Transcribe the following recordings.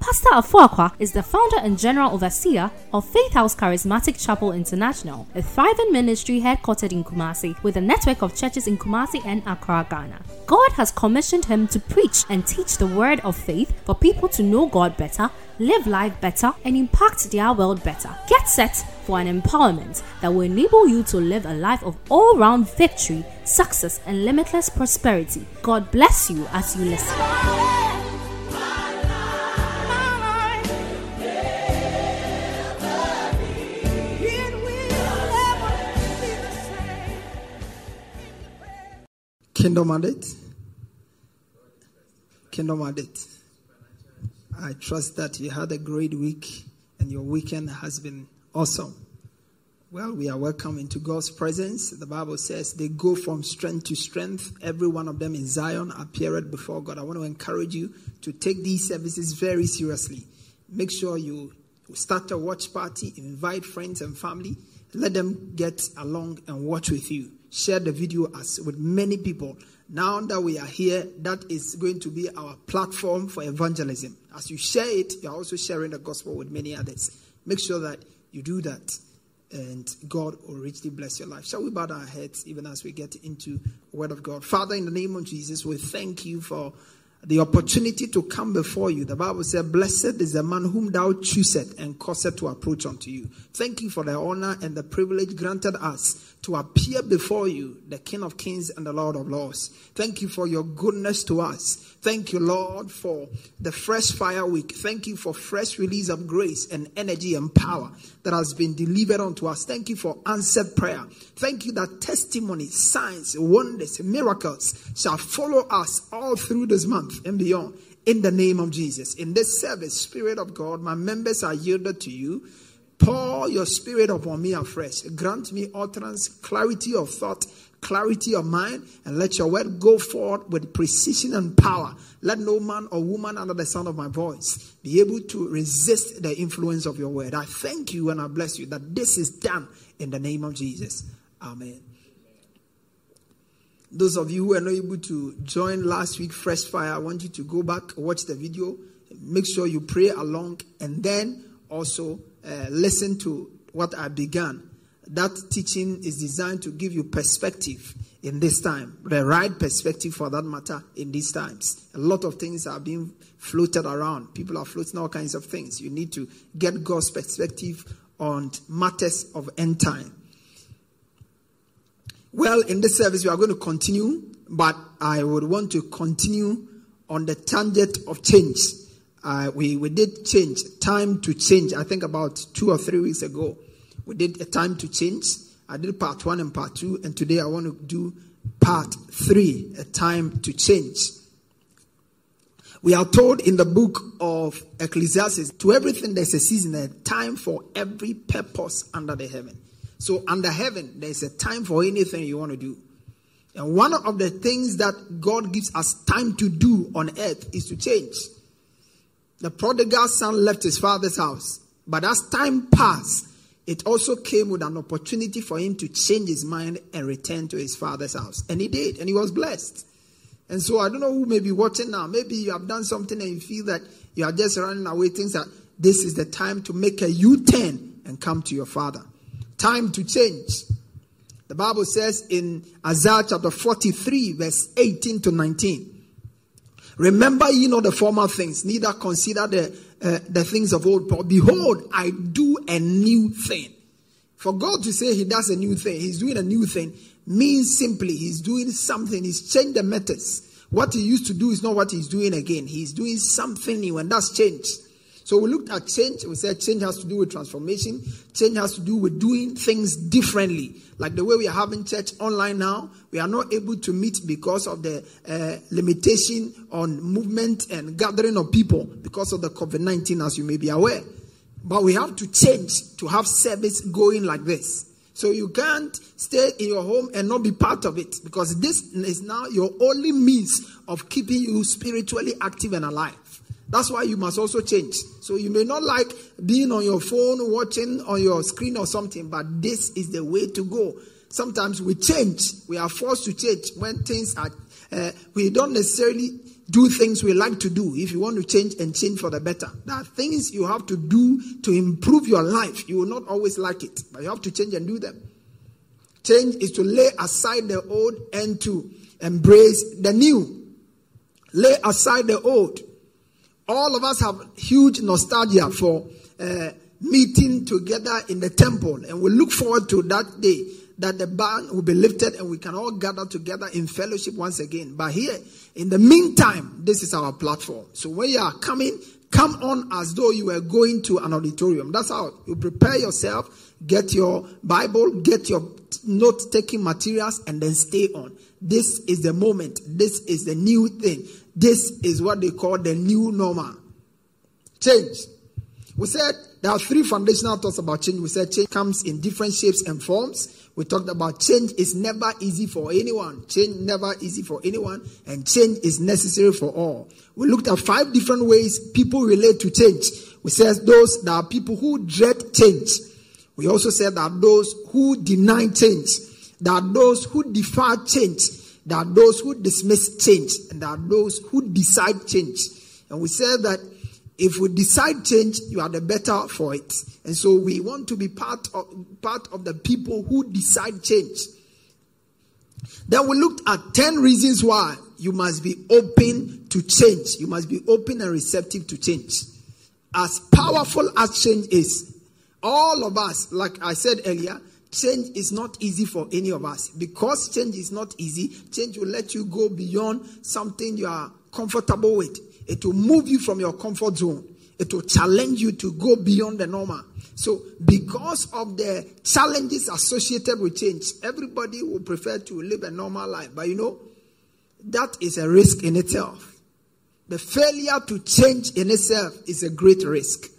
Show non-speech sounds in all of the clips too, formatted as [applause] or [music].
Pastor Afuakwa is the founder and general overseer of Faith House Charismatic Chapel International, a thriving ministry headquartered in Kumasi with a network of churches in Kumasi and Accra, Ghana. God has commissioned him to preach and teach the word of faith for people to know God better, live life better, and impact their world better. Get set for an empowerment that will enable you to live a life of all round victory, success, and limitless prosperity. God bless you as you listen. Kingdom mandate. Kingdom mandate. I trust that you had a great week and your weekend has been awesome. Well, we are welcome into God's presence. The Bible says they go from strength to strength. Every one of them in Zion appeared before God. I want to encourage you to take these services very seriously. Make sure you start a watch party, invite friends and family, let them get along and watch with you. Share the video as with many people. Now that we are here, that is going to be our platform for evangelism. As you share it, you are also sharing the gospel with many others. Make sure that you do that, and God will richly bless your life. Shall we bow our heads even as we get into the Word of God? Father, in the name of Jesus, we thank you for the opportunity to come before you. The Bible says, Blessed is the man whom thou choosest and causest to approach unto you. Thank you for the honor and the privilege granted us to appear before you, the King of Kings and the Lord of Lords. Thank you for your goodness to us. Thank you, Lord, for the fresh fire week. Thank you for fresh release of grace and energy and power that has been delivered unto us. Thank you for answered prayer. Thank you that testimonies, signs, wonders, miracles shall follow us all through this month and beyond. In the name of Jesus. In this service, Spirit of God, my members are yielded to you. Pour your spirit upon me afresh. Grant me utterance, clarity of thought, clarity of mind, and let your word go forth with precision and power. Let no man or woman under the sound of my voice be able to resist the influence of your word. I thank you and I bless you that this is done in the name of Jesus. Amen. Those of you who are not able to join last week Fresh Fire, I want you to go back, watch the video, make sure you pray along, and then also uh, listen to what I began. That teaching is designed to give you perspective in this time, the right perspective for that matter in these times. A lot of things are being floated around. People are floating all kinds of things. You need to get God's perspective on matters of end time. Well, in this service, we are going to continue, but I would want to continue on the tangent of change. Uh, we, we did change, time to change, I think about two or three weeks ago. We did a time to change. I did part one and part two, and today I want to do part three, a time to change. We are told in the book of Ecclesiastes, to everything there's a season, a time for every purpose under the heaven. So, under heaven, there's a time for anything you want to do. And one of the things that God gives us time to do on earth is to change. The prodigal son left his father's house, but as time passed, it also came with an opportunity for him to change his mind and return to his father's house. And he did, and he was blessed. And so I don't know who may be watching now. Maybe you have done something and you feel that you are just running away, things that this is the time to make a U turn and come to your father. Time to change. The Bible says in Isaiah chapter 43, verse 18 to 19. Remember ye not the former things, neither consider the, uh, the things of old. But behold, I do a new thing. For God to say He does a new thing, He's doing a new thing, means simply He's doing something. He's changed the methods. What He used to do is not what He's doing again. He's doing something new, and that's change. So we looked at change. We said change has to do with transformation. Change has to do with doing things differently. Like the way we are having church online now, we are not able to meet because of the uh, limitation on movement and gathering of people because of the COVID 19, as you may be aware. But we have to change to have service going like this. So you can't stay in your home and not be part of it because this is now your only means of keeping you spiritually active and alive. That's why you must also change. So you may not like being on your phone, watching on your screen or something, but this is the way to go. Sometimes we change. We are forced to change when things are, uh, we don't necessarily do things we like to do if you want to change and change for the better. There are things you have to do to improve your life. You will not always like it, but you have to change and do them. Change is to lay aside the old and to embrace the new. Lay aside the old all of us have huge nostalgia for uh, meeting together in the temple, and we look forward to that day that the ban will be lifted and we can all gather together in fellowship once again. But here, in the meantime, this is our platform. So when you are coming, come on as though you were going to an auditorium. That's how you prepare yourself, get your Bible, get your note taking materials, and then stay on. This is the moment. This is the new thing. This is what they call the new normal. Change. We said there are three foundational thoughts about change. We said change comes in different shapes and forms. We talked about change is never easy for anyone. Change never easy for anyone, and change is necessary for all. We looked at five different ways people relate to change. We said those there are people who dread change. We also said that those who deny change, that those who defy change, there are those who dismiss change, and there are those who decide change. And we said that if we decide change, you are the better for it. And so we want to be part of, part of the people who decide change. Then we looked at 10 reasons why you must be open to change. You must be open and receptive to change. As powerful as change is, all of us, like I said earlier, change is not easy for any of us. Because change is not easy, change will let you go beyond something you are comfortable with. It will move you from your comfort zone. It will challenge you to go beyond the normal. So, because of the challenges associated with change, everybody will prefer to live a normal life. But you know, that is a risk in itself. The failure to change in itself is a great risk.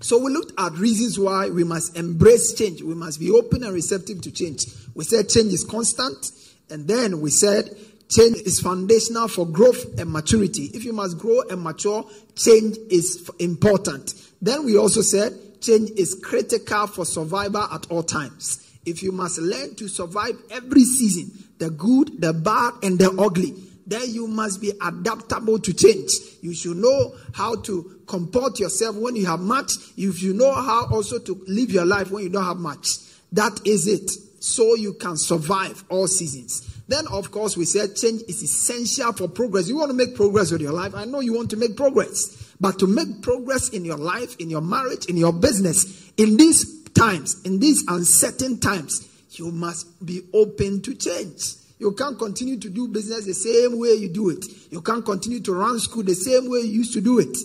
So we looked at reasons why we must embrace change. We must be open and receptive to change. We said change is constant, and then we said change is foundational for growth and maturity. If you must grow and mature, change is important. Then we also said change is critical for survival at all times. If you must learn to survive every season, the good, the bad, and the ugly, then you must be adaptable to change. You should know how to comport yourself when you have much. If you know how also to live your life when you don't have much. That is it. So you can survive all seasons. Then, of course, we said change is essential for progress. You want to make progress with your life. I know you want to make progress. But to make progress in your life, in your marriage, in your business, in these times, in these uncertain times, you must be open to change. You can't continue to do business the same way you do it. You can't continue to run school the same way you used to do it.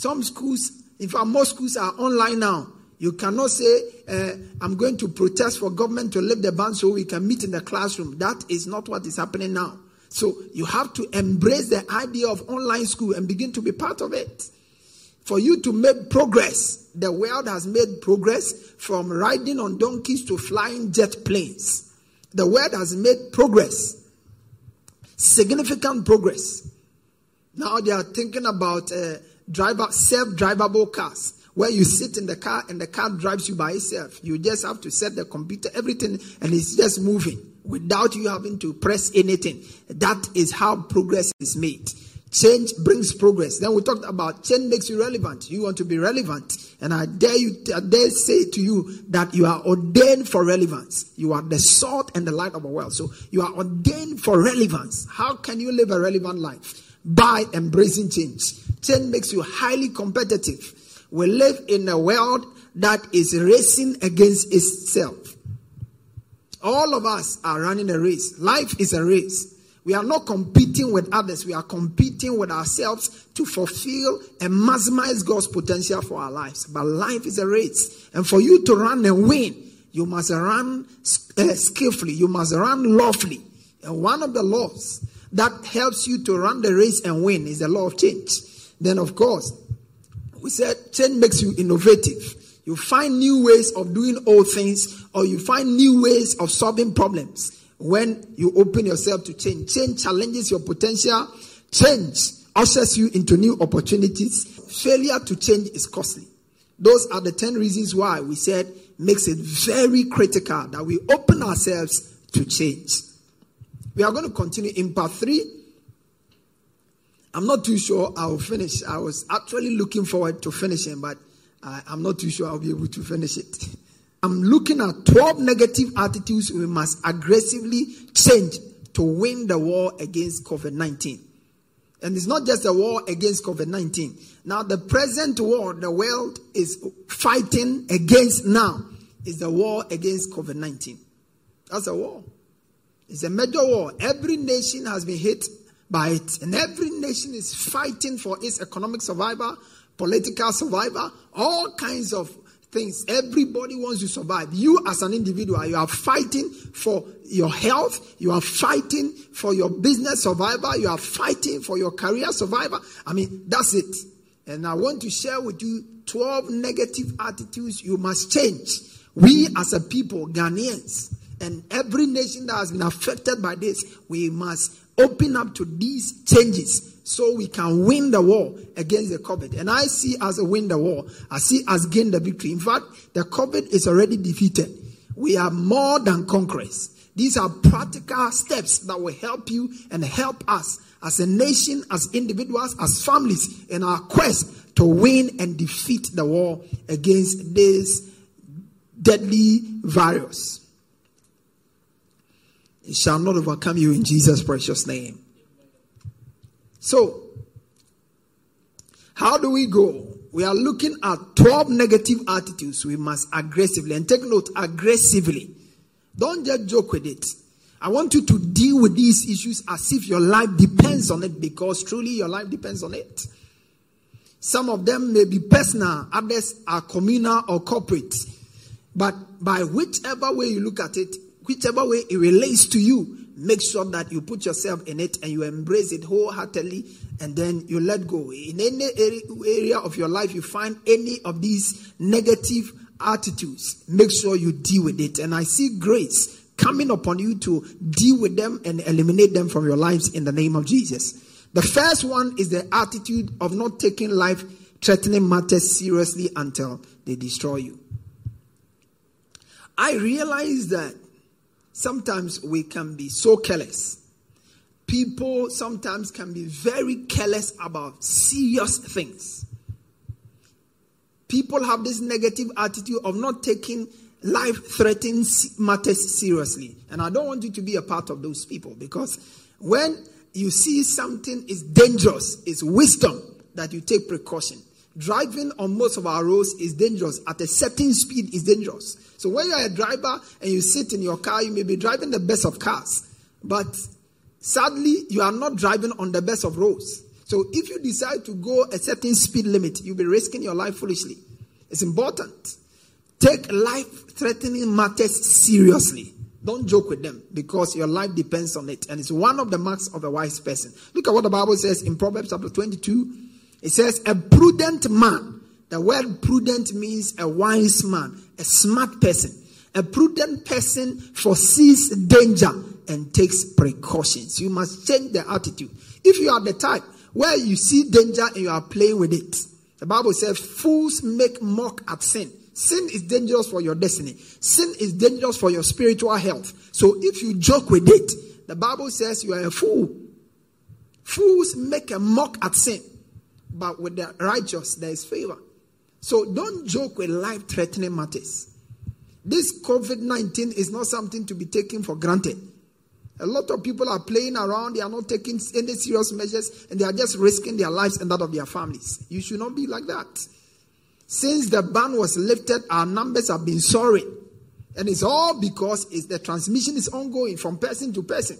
Some schools, in fact, most schools are online now. You cannot say, uh, I'm going to protest for government to lift the ban so we can meet in the classroom. That is not what is happening now. So you have to embrace the idea of online school and begin to be part of it. For you to make progress, the world has made progress from riding on donkeys to flying jet planes. The world has made progress, significant progress. Now they are thinking about uh, driver self-drivable cars where you sit in the car and the car drives you by itself. You just have to set the computer, everything, and it's just moving without you having to press anything. That is how progress is made. Change brings progress. Then we talked about change makes you relevant. You want to be relevant. And I dare you, I dare say to you that you are ordained for relevance. You are the salt and the light of the world. So you are ordained for relevance. How can you live a relevant life? By embracing change. Change makes you highly competitive. We live in a world that is racing against itself. All of us are running a race. Life is a race. We are not competing with others, we are competing with ourselves to fulfill and maximize God's potential for our lives. But life is a race. And for you to run and win, you must run uh, skillfully, you must run lawfully. And one of the laws that helps you to run the race and win is the law of change. Then, of course, we said change makes you innovative. You find new ways of doing old things, or you find new ways of solving problems when you open yourself to change. Change challenges your potential, change ushers you into new opportunities. Failure to change is costly. Those are the 10 reasons why we said makes it very critical that we open ourselves to change. We are going to continue in part 3. I'm not too sure I'll finish. I was actually looking forward to finishing, but I, I'm not too sure I'll be able to finish it. [laughs] I'm looking at 12 negative attitudes we must aggressively change to win the war against COVID 19. And it's not just a war against COVID 19. Now, the present war the world is fighting against now is the war against COVID 19. That's a war. It's a major war. Every nation has been hit by it, and every nation is fighting for its economic survival, political survival, all kinds of things. Everybody wants to survive. You, as an individual, you are fighting for your health, you are fighting for your business survival, you are fighting for your career survival. I mean, that's it. And I want to share with you 12 negative attitudes you must change. We, as a people, Ghanaians, and every nation that has been affected by this, we must open up to these changes so we can win the war against the COVID. And I see as a win the war, I see as gain the victory. In fact, the COVID is already defeated. We are more than conquerors. These are practical steps that will help you and help us as a nation, as individuals, as families in our quest to win and defeat the war against this deadly virus. It shall not overcome you in Jesus' precious name. So, how do we go? We are looking at 12 negative attitudes we must aggressively, and take note, aggressively. Don't just joke with it. I want you to deal with these issues as if your life depends on it because truly your life depends on it. Some of them may be personal, others are communal or corporate. But by whichever way you look at it, whichever way it relates to you, make sure that you put yourself in it and you embrace it wholeheartedly and then you let go. In any area of your life, you find any of these negative attitudes, make sure you deal with it. And I see grace coming upon you to deal with them and eliminate them from your lives in the name of Jesus. The first one is the attitude of not taking life threatening matters seriously until they destroy you. I realize that sometimes we can be so careless. People sometimes can be very careless about serious things. People have this negative attitude of not taking life threatening matters seriously. And I don't want you to be a part of those people because when you see something is dangerous, it's wisdom that you take precaution. Driving on most of our roads is dangerous. At a certain speed is dangerous. So when you're a driver and you sit in your car, you may be driving the best of cars. But sadly, you are not driving on the best of roads. So if you decide to go a certain speed limit, you'll be risking your life foolishly. It's important. Take life threatening matters seriously. Don't joke with them because your life depends on it. And it's one of the marks of a wise person. Look at what the Bible says in Proverbs chapter 22 it says, a prudent man. The word prudent means a wise man, a smart person. A prudent person foresees danger and takes precautions. You must change the attitude. If you are the type where you see danger and you are playing with it, the Bible says, fools make mock at sin. Sin is dangerous for your destiny. Sin is dangerous for your spiritual health. So if you joke with it, the Bible says you are a fool. Fools make a mock at sin but with the righteous, there is favor. So don't joke with life threatening matters. This COVID 19 is not something to be taken for granted. A lot of people are playing around, they are not taking any serious measures, and they are just risking their lives and that of their families. You should not be like that. Since the ban was lifted, our numbers have been soaring. And it's all because it's the transmission is ongoing from person to person.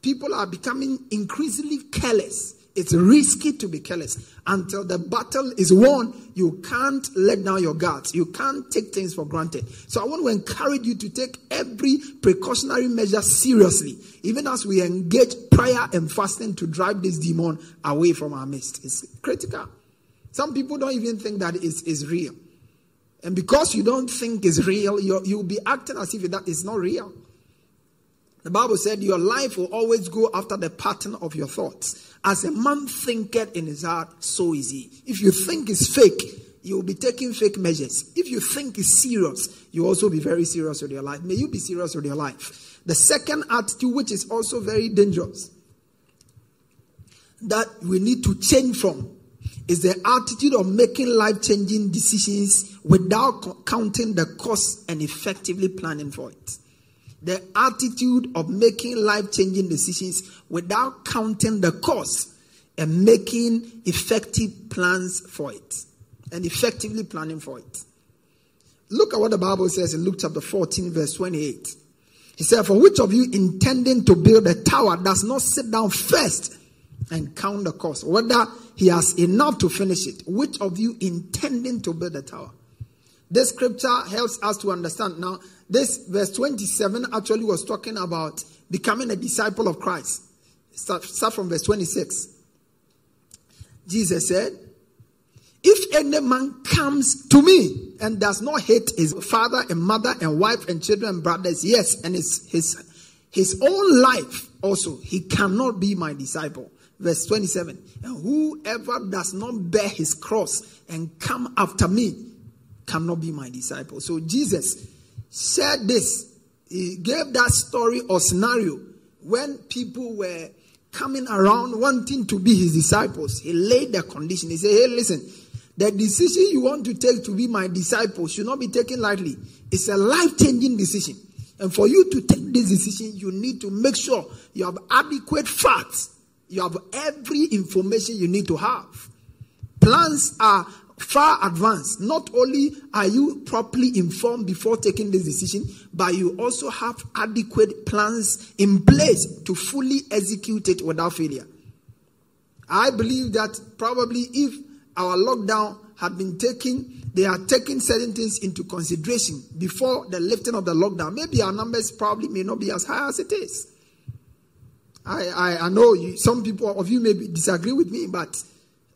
People are becoming increasingly careless it's risky to be careless. Until the battle is won, you can't let down your guards. You can't take things for granted. So I want to encourage you to take every precautionary measure seriously, even as we engage prayer and fasting to drive this demon away from our midst. It's critical. Some people don't even think that it's, it's real. And because you don't think it's real, you're, you'll be acting as if that is not real. The Bible said your life will always go after the pattern of your thoughts. As a man thinketh in his heart, so is he. If you think it's fake, you will be taking fake measures. If you think it's serious, you also be very serious with your life. May you be serious with your life. The second attitude, which is also very dangerous, that we need to change from is the attitude of making life changing decisions without counting the cost and effectively planning for it. The attitude of making life changing decisions without counting the cost and making effective plans for it. And effectively planning for it. Look at what the Bible says in Luke chapter 14, verse 28. He said, For which of you intending to build a tower does not sit down first and count the cost, whether he has enough to finish it. Which of you intending to build a tower? This scripture helps us to understand. Now, this verse 27 actually was talking about becoming a disciple of Christ. Start, start from verse 26. Jesus said, If any man comes to me and does not hate his father and mother and wife and children and brothers, yes, and his, his, his own life also, he cannot be my disciple verse 27 and whoever does not bear his cross and come after me cannot be my disciple. So jesus said this. He gave that story or scenario when people were coming around wanting to be his disciples. He laid the condition. He said hey listen the decision you want to take to be my disciple should not be taken lightly. It's a life-changing decision. And for you to take this decision you need to make sure you have adequate facts. You have every information you need to have. Plans are far advanced. Not only are you properly informed before taking this decision, but you also have adequate plans in place to fully execute it without failure. I believe that probably if our lockdown had been taken, they are taking certain things into consideration before the lifting of the lockdown. Maybe our numbers probably may not be as high as it is. I, I, I know you, some people of you may disagree with me, but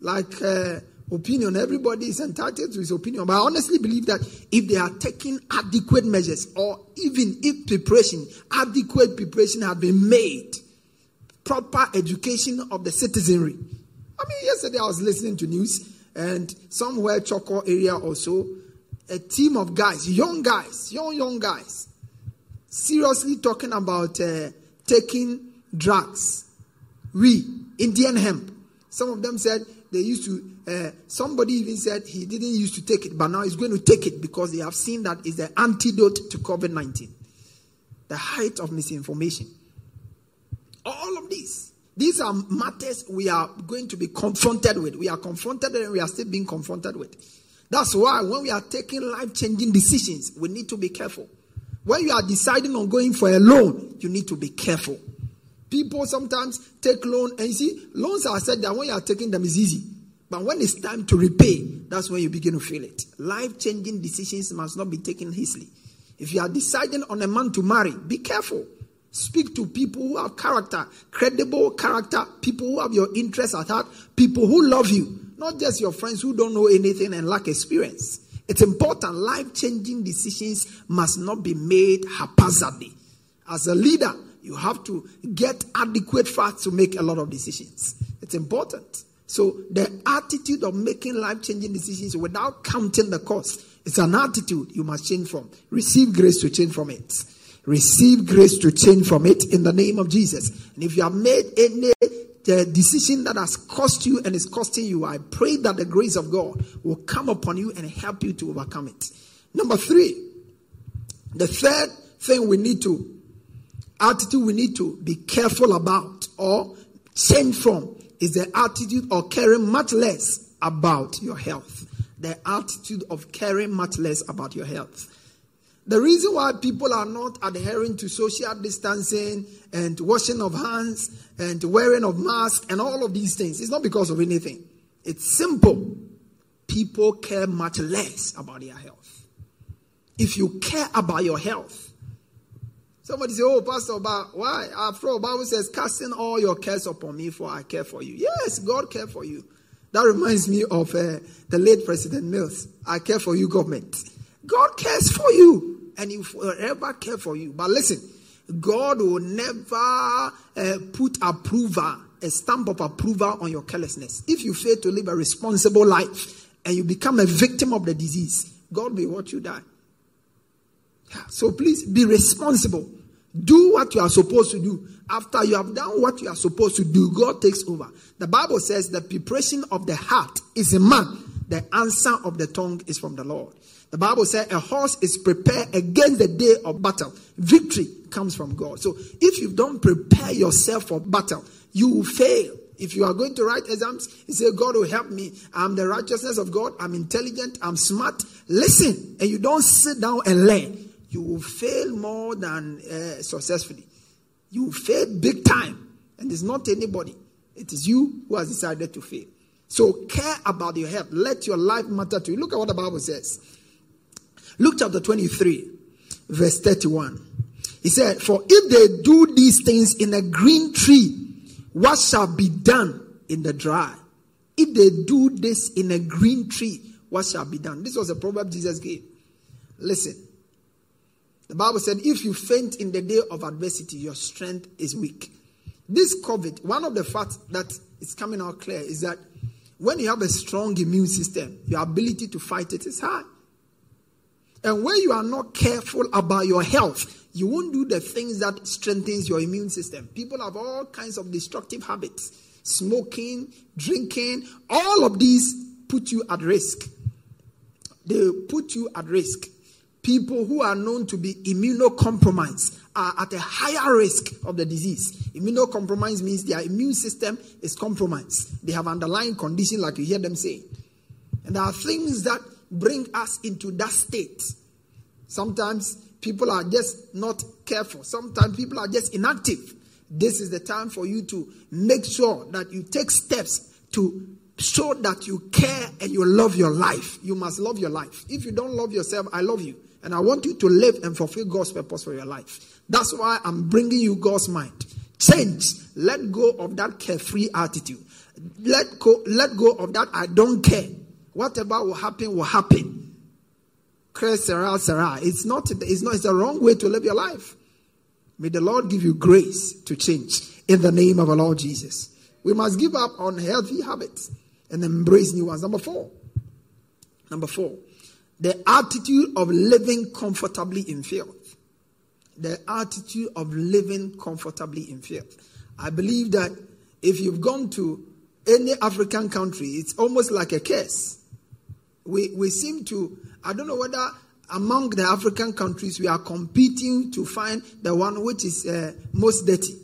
like uh, opinion, everybody is entitled to his opinion. But I honestly believe that if they are taking adequate measures, or even if preparation, adequate preparation have been made, proper education of the citizenry. I mean, yesterday I was listening to news, and somewhere Choco area also, a team of guys, young guys, young young guys, seriously talking about uh, taking drugs, we, Indian hemp. Some of them said they used to, uh, somebody even said he didn't used to take it, but now he's going to take it because they have seen that is the antidote to COVID 19. The height of misinformation. All of these. These are matters we are going to be confronted with. We are confronted and we are still being confronted with. That's why when we are taking life changing decisions, we need to be careful. When you are deciding on going for a loan, you need to be careful. People sometimes take loan, and you see, loans are said that when you are taking them is easy. But when it's time to repay, that's when you begin to feel it. Life changing decisions must not be taken hastily. If you are deciding on a man to marry, be careful. Speak to people who have character, credible character, people who have your interests at heart, people who love you, not just your friends who don't know anything and lack experience. It's important. Life changing decisions must not be made haphazardly. As a leader, you have to get adequate facts to make a lot of decisions. It's important. So the attitude of making life-changing decisions without counting the cost is an attitude you must change from. Receive grace to change from it. Receive grace to change from it in the name of Jesus. And if you have made any the decision that has cost you and is costing you, I pray that the grace of God will come upon you and help you to overcome it. Number three, the third thing we need to attitude we need to be careful about or change from is the attitude of caring much less about your health. The attitude of caring much less about your health. The reason why people are not adhering to social distancing and washing of hands and wearing of masks and all of these things is not because of anything. It's simple. People care much less about their health. If you care about your health, Somebody say, Oh, Pastor, but why? After all, Bible says, casting all your cares upon me, for I care for you. Yes, God care for you. That reminds me of uh, the late President Mills. I care for you, government. God cares for you, and He will forever care for you. But listen, God will never uh, put approval, a stamp of approval on your carelessness. If you fail to live a responsible life and you become a victim of the disease, God will watch you die. So please be responsible. Do what you are supposed to do. After you have done what you are supposed to do, God takes over. The Bible says the preparation of the heart is a man, the answer of the tongue is from the Lord. The Bible says a horse is prepared against the day of battle. Victory comes from God. So if you don't prepare yourself for battle, you will fail. If you are going to write exams, you say, God will help me. I'm the righteousness of God. I'm intelligent. I'm smart. Listen, and you don't sit down and learn you will fail more than uh, successfully. You will fail big time. And it's not anybody, it is you who has decided to fail. So care about your health. Let your life matter to you. Look at what the Bible says. Luke chapter 23, verse 31. He said, For if they do these things in a green tree, what shall be done in the dry? If they do this in a green tree, what shall be done? This was a proverb Jesus gave. Listen, the Bible said, if you faint in the day of adversity, your strength is weak. This COVID, one of the facts that is coming out clear is that when you have a strong immune system, your ability to fight it is high. And when you are not careful about your health, you won't do the things that strengthens your immune system. People have all kinds of destructive habits. Smoking, drinking, all of these put you at risk. They put you at risk people who are known to be immunocompromised are at a higher risk of the disease. Immunocompromised means their immune system is compromised. They have underlying condition, like you hear them say. And there are things that bring us into that state. Sometimes people are just not careful. Sometimes people are just inactive. This is the time for you to make sure that you take steps to show that you care and you love your life. You must love your life. If you don't love yourself, I love you. And I want you to live and fulfill God's purpose for your life. That's why I'm bringing you God's mind. Change. Let go of that carefree attitude. Let go, let go of that I don't care. Whatever will happen, will happen. Sarah, Sarah. It's not, it's not, it's the wrong way to live your life. May the Lord give you grace to change in the name of our Lord Jesus. We must give up on healthy habits and embrace new ones. Number four. Number four the attitude of living comfortably in filth. The attitude of living comfortably in filth. I believe that if you've gone to any African country, it's almost like a curse. We, we seem to, I don't know whether among the African countries we are competing to find the one which is uh, most dirty.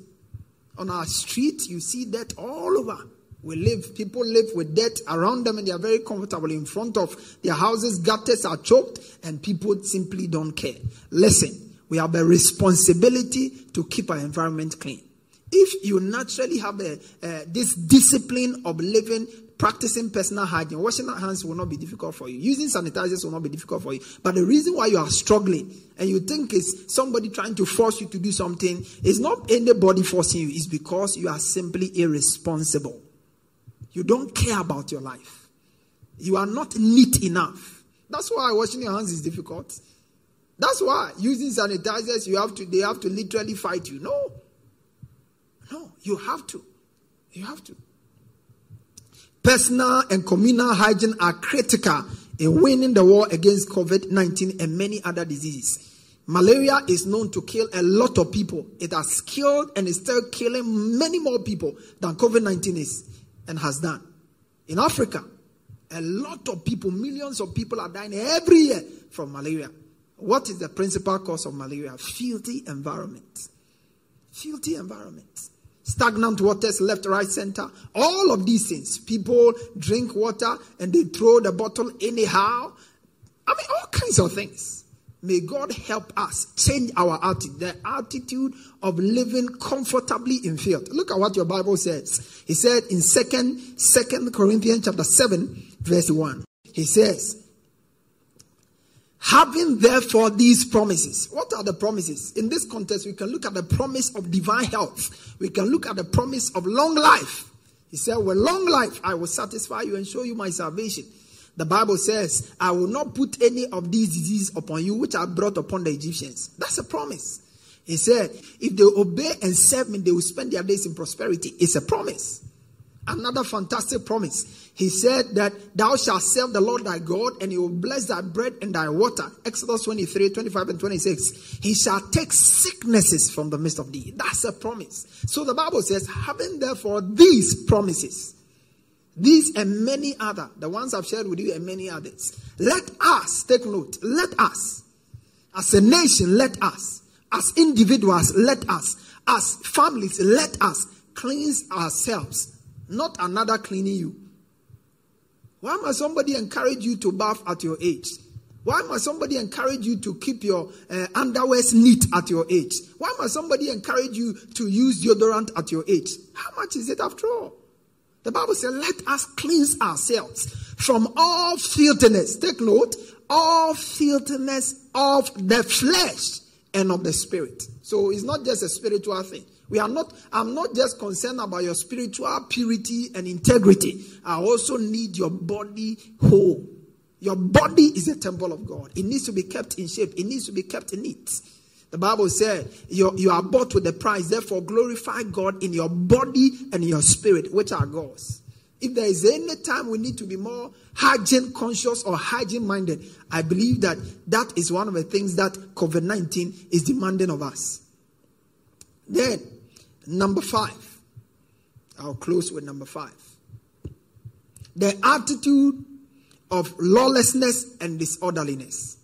On our street, you see that all over. We live, people live with debt around them and they are very comfortable in front of their houses. Gutters are choked and people simply don't care. Listen, we have a responsibility to keep our environment clean. If you naturally have a, uh, this discipline of living, practicing personal hygiene, washing your hands will not be difficult for you. Using sanitizers will not be difficult for you. But the reason why you are struggling and you think it's somebody trying to force you to do something, it's not anybody forcing you, it's because you are simply irresponsible. You don't care about your life. You are not neat enough. That's why washing your hands is difficult. That's why using sanitizers, you have to, they have to literally fight you. No. No, you have to. You have to. Personal and communal hygiene are critical in winning the war against COVID 19 and many other diseases. Malaria is known to kill a lot of people. It has killed and is still killing many more people than COVID 19 is and has done. In Africa, a lot of people, millions of people are dying every year from malaria. What is the principal cause of malaria? Filthy environment. Filthy environment. Stagnant waters, left, right, center. All of these things. People drink water and they throw the bottle anyhow. I mean, all kinds of things. May God help us change our attitude, the attitude of living comfortably in filth. Look at what your Bible says. He said in second, second Corinthians chapter 7, verse 1. He says, Having therefore these promises. What are the promises? In this context, we can look at the promise of divine health. We can look at the promise of long life. He said, With long life, I will satisfy you and show you my salvation. The Bible says, I will not put any of these diseases upon you which I brought upon the Egyptians. That's a promise. He said, If they obey and serve me, they will spend their days in prosperity. It's a promise. Another fantastic promise. He said that thou shalt serve the Lord thy God and he will bless thy bread and thy water. Exodus 23, 25 and 26. He shall take sicknesses from the midst of thee. That's a promise. So the Bible says, having therefore these promises, these and many other, the ones I've shared with you and many others, let us, take note, let us, as a nation, let us, as individuals, let us, as families, let us cleanse ourselves not another cleaning you. Why must somebody encourage you to bath at your age? Why must somebody encourage you to keep your uh, underwears neat at your age? Why must somebody encourage you to use deodorant at your age? How much is it after all? The Bible says, let us cleanse ourselves from all filthiness. Take note, all filthiness of the flesh and of the spirit. So it's not just a spiritual thing. We are not, I'm not just concerned about your spiritual purity and integrity. I also need your body whole. Your body is a temple of God. It needs to be kept in shape, it needs to be kept neat. The Bible said, you, you are bought with a price, therefore glorify God in your body and your spirit, which are God's. If there is any time we need to be more hygiene conscious or hygiene minded, I believe that that is one of the things that COVID 19 is demanding of us. Then, Number five. I'll close with number five. The attitude of lawlessness and disorderliness.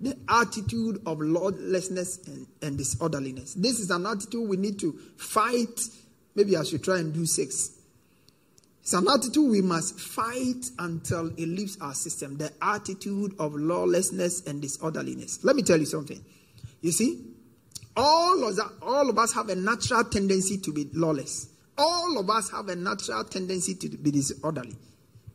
The attitude of lawlessness and, and, disorderliness. This is an attitude we need to fight. Maybe I should try and do six. It's an attitude we must fight until it leaves our system. The attitude of lawlessness and disorderliness. Let me tell you something. You see, all of, that, all of us have a natural tendency to be lawless. All of us have a natural tendency to be disorderly.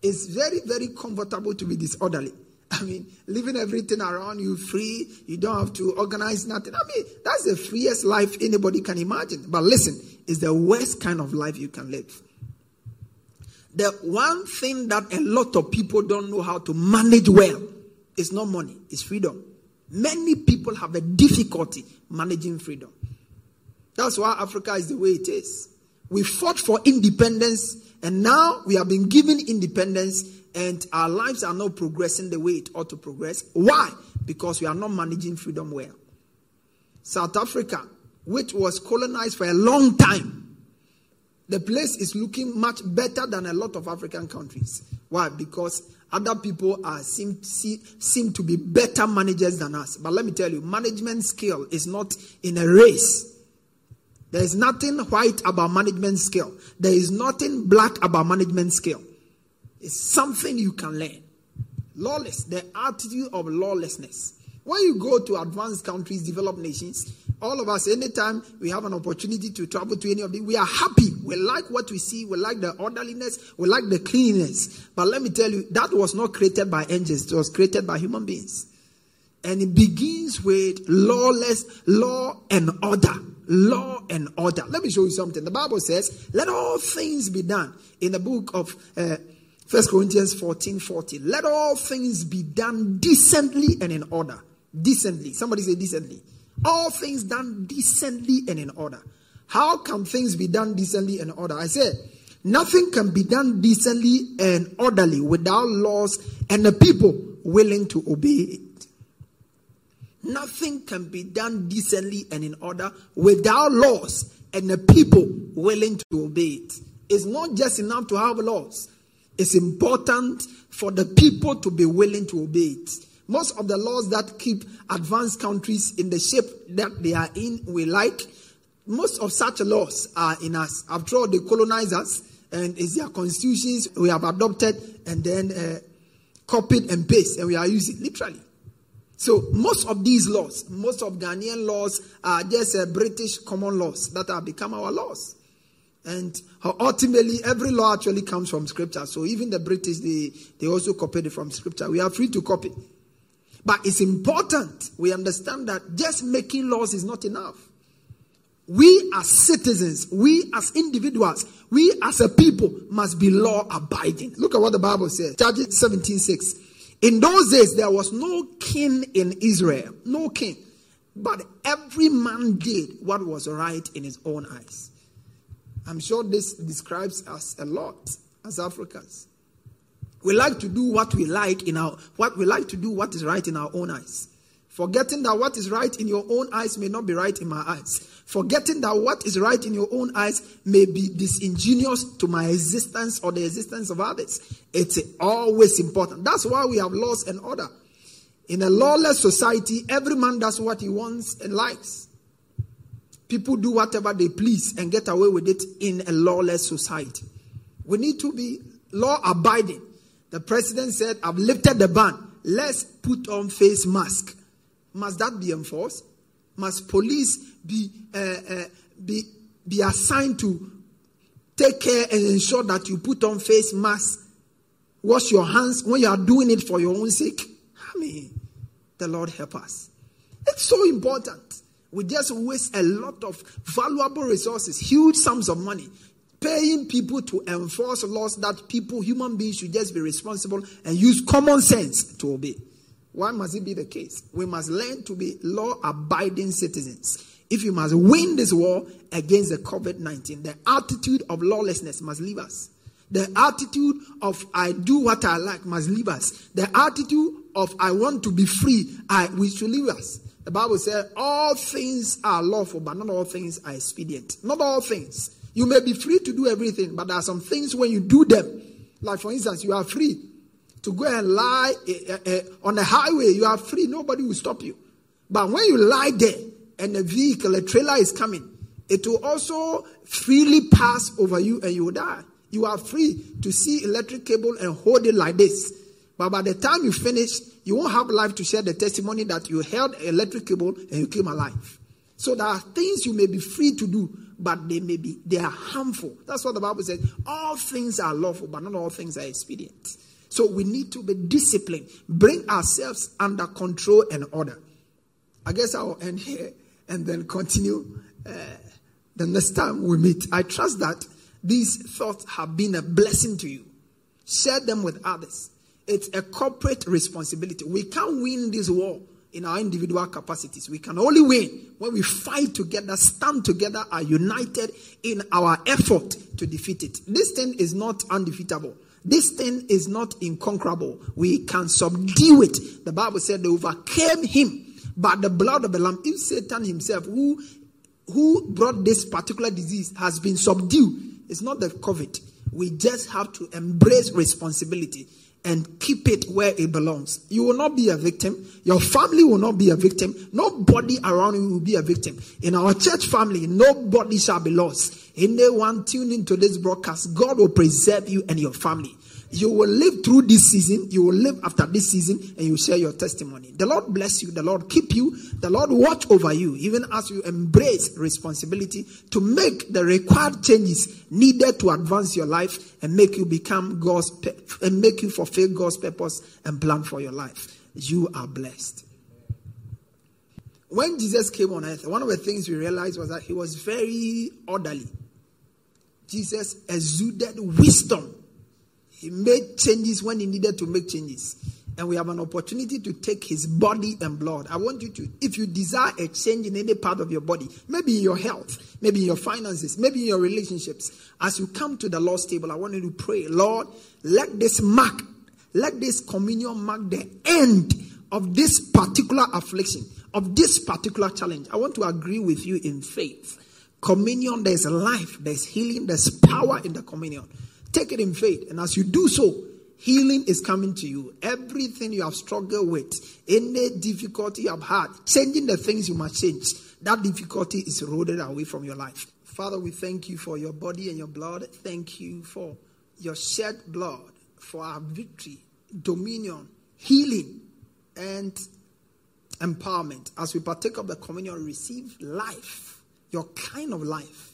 It's very, very comfortable to be disorderly. I mean, leaving everything around you free, you don't have to organize nothing. I mean, that's the freest life anybody can imagine. But listen, it's the worst kind of life you can live. The one thing that a lot of people don't know how to manage well is not money, it's freedom. Many people have a difficulty managing freedom. That's why Africa is the way it is. We fought for independence, and now we have been given independence, and our lives are not progressing the way it ought to progress. Why? Because we are not managing freedom well. South Africa, which was colonized for a long time, the place is looking much better than a lot of African countries. Why? Because other people are seem, see, seem to be better managers than us. But let me tell you, management skill is not in a race. There is nothing white about management skill. There is nothing black about management skill. It's something you can learn. Lawless, the attitude of lawlessness. When you go to advanced countries, developed nations, all of us, anytime we have an opportunity to travel to any of them, we are happy. We like what we see. We like the orderliness. We like the cleanliness. But let me tell you, that was not created by angels. It was created by human beings. And it begins with lawless, law and order. Law and order. Let me show you something. The Bible says, let all things be done. In the book of uh, 1 Corinthians 14, 14. Let all things be done decently and in order. Decently. Somebody say decently. All things done decently and in order. How can things be done decently and in order? I said, nothing can be done decently and orderly without laws and the people willing to obey it. Nothing can be done decently and in order without laws and the people willing to obey it. It's not just enough to have laws, it's important for the people to be willing to obey it. Most of the laws that keep advanced countries in the shape that they are in, we like. Most of such laws are in us. After all, they colonize us, and it's their constitutions we have adopted and then uh, copied and pasted, and we are using literally. So most of these laws, most of Ghanaian laws are just uh, British common laws that have become our laws. And uh, ultimately, every law actually comes from scripture. So even the British, they, they also copied it from scripture. We are free to copy. But it's important we understand that just making laws is not enough. we as citizens, we as individuals, we as a people must be law abiding. Look at what the Bible says. Judges 17 6. In those days, there was no king in Israel, no king, but every man did what was right in his own eyes. I'm sure this describes us a lot as Africans. We like to do what we like in our what we like to do what is right in our own eyes. Forgetting that what is right in your own eyes may not be right in my eyes. Forgetting that what is right in your own eyes may be disingenuous to my existence or the existence of others. It's always important. That's why we have laws and order. In a lawless society, every man does what he wants and likes. People do whatever they please and get away with it in a lawless society. We need to be law abiding. The president said, I've lifted the ban. Let's put on face mask. Must that be enforced? Must police be, uh, uh, be, be assigned to take care and ensure that you put on face mask? Wash your hands when you are doing it for your own sake? I mean, the Lord help us. It's so important. We just waste a lot of valuable resources, huge sums of money, paying people to enforce laws that people, human beings, should just be responsible and use common sense to obey. Why must it be the case? We must learn to be law abiding citizens. If you must win this war against the COVID 19, the attitude of lawlessness must leave us. The attitude of I do what I like must leave us. The attitude of I want to be free, I we should leave us. The Bible says all things are lawful, but not all things are expedient. Not all things. You may be free to do everything, but there are some things when you do them, like for instance, you are free to go and lie uh, uh, on the highway, you are free. Nobody will stop you. But when you lie there and a vehicle, a trailer is coming, it will also freely pass over you and you will die. You are free to see electric cable and hold it like this. But by the time you finish, you won't have life to share the testimony that you held electric cable and you came alive. So there are things you may be free to do, but they may be they are harmful. That's what the Bible says. All things are lawful, but not all things are expedient. So we need to be disciplined, bring ourselves under control and order. I guess I'll end here and then continue uh, the next time we meet. I trust that these thoughts have been a blessing to you. Share them with others. It's a corporate responsibility. We can't win this war in our individual capacities. We can only win when we fight together, stand together, are united in our effort to defeat it. This thing is not undefeatable. This thing is not inconquerable. We can subdue it. The Bible said they overcame him by the blood of the Lamb. If Satan himself, who, who brought this particular disease, has been subdued, it's not the COVID. We just have to embrace responsibility and keep it where it belongs. You will not be a victim. Your family will not be a victim. Nobody around you will be a victim. In our church family, nobody shall be lost. Anyone tuned into this broadcast, God will preserve you and your family. You will live through this season. You will live after this season and you share your testimony. The Lord bless you. The Lord keep you. The Lord watch over you, even as you embrace responsibility to make the required changes needed to advance your life and make you become God's, and make you fulfill God's purpose and plan for your life. You are blessed. When Jesus came on earth, one of the things we realized was that he was very orderly. Jesus exuded wisdom he made changes when he needed to make changes. And we have an opportunity to take his body and blood. I want you to, if you desire a change in any part of your body, maybe in your health, maybe in your finances, maybe in your relationships, as you come to the Lord's table, I want you to pray, Lord, let this mark, let this communion mark the end of this particular affliction, of this particular challenge. I want to agree with you in faith. Communion, there's life, there's healing, there's power in the communion. Take it in faith. And as you do so, healing is coming to you. Everything you have struggled with, any difficulty you have had, changing the things you must change, that difficulty is eroded away from your life. Father, we thank you for your body and your blood. Thank you for your shed blood, for our victory, dominion, healing, and empowerment. As we partake of the communion, receive life, your kind of life.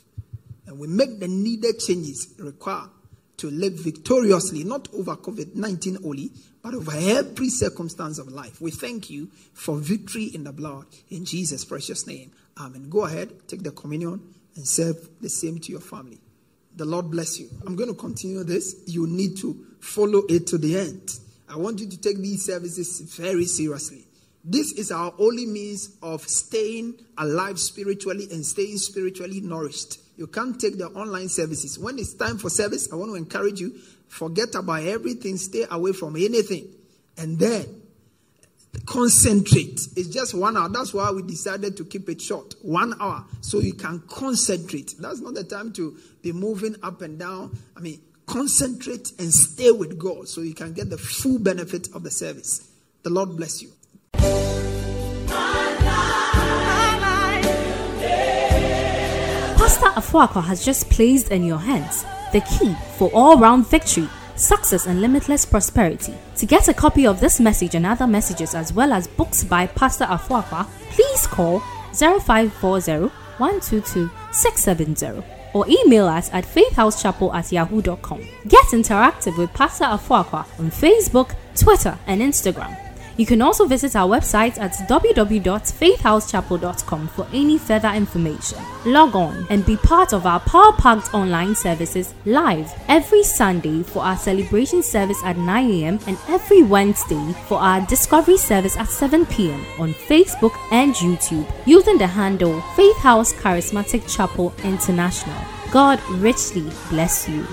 And we make the needed changes required to live victoriously, not over COVID 19 only, but over every circumstance of life. We thank you for victory in the blood. In Jesus' precious name. Amen. Go ahead, take the communion, and serve the same to your family. The Lord bless you. I'm going to continue this. You need to follow it to the end. I want you to take these services very seriously. This is our only means of staying alive spiritually and staying spiritually nourished. You can't take the online services. When it's time for service, I want to encourage you forget about everything, stay away from anything, and then concentrate. It's just one hour. That's why we decided to keep it short. One hour. So you can concentrate. That's not the time to be moving up and down. I mean, concentrate and stay with God so you can get the full benefit of the service. The Lord bless you. Pastor Afuakwa has just placed in your hands the key for all round victory, success, and limitless prosperity. To get a copy of this message and other messages, as well as books by Pastor Afuakwa, please call 0540 122 or email us at faithhousechapel at yahoo.com. Get interactive with Pastor Afuakwa on Facebook, Twitter, and Instagram. You can also visit our website at www.faithhousechapel.com for any further information. Log on and be part of our power packed online services live every Sunday for our celebration service at 9 a.m. and every Wednesday for our discovery service at 7 p.m. on Facebook and YouTube using the handle Faith House Charismatic Chapel International. God richly bless you.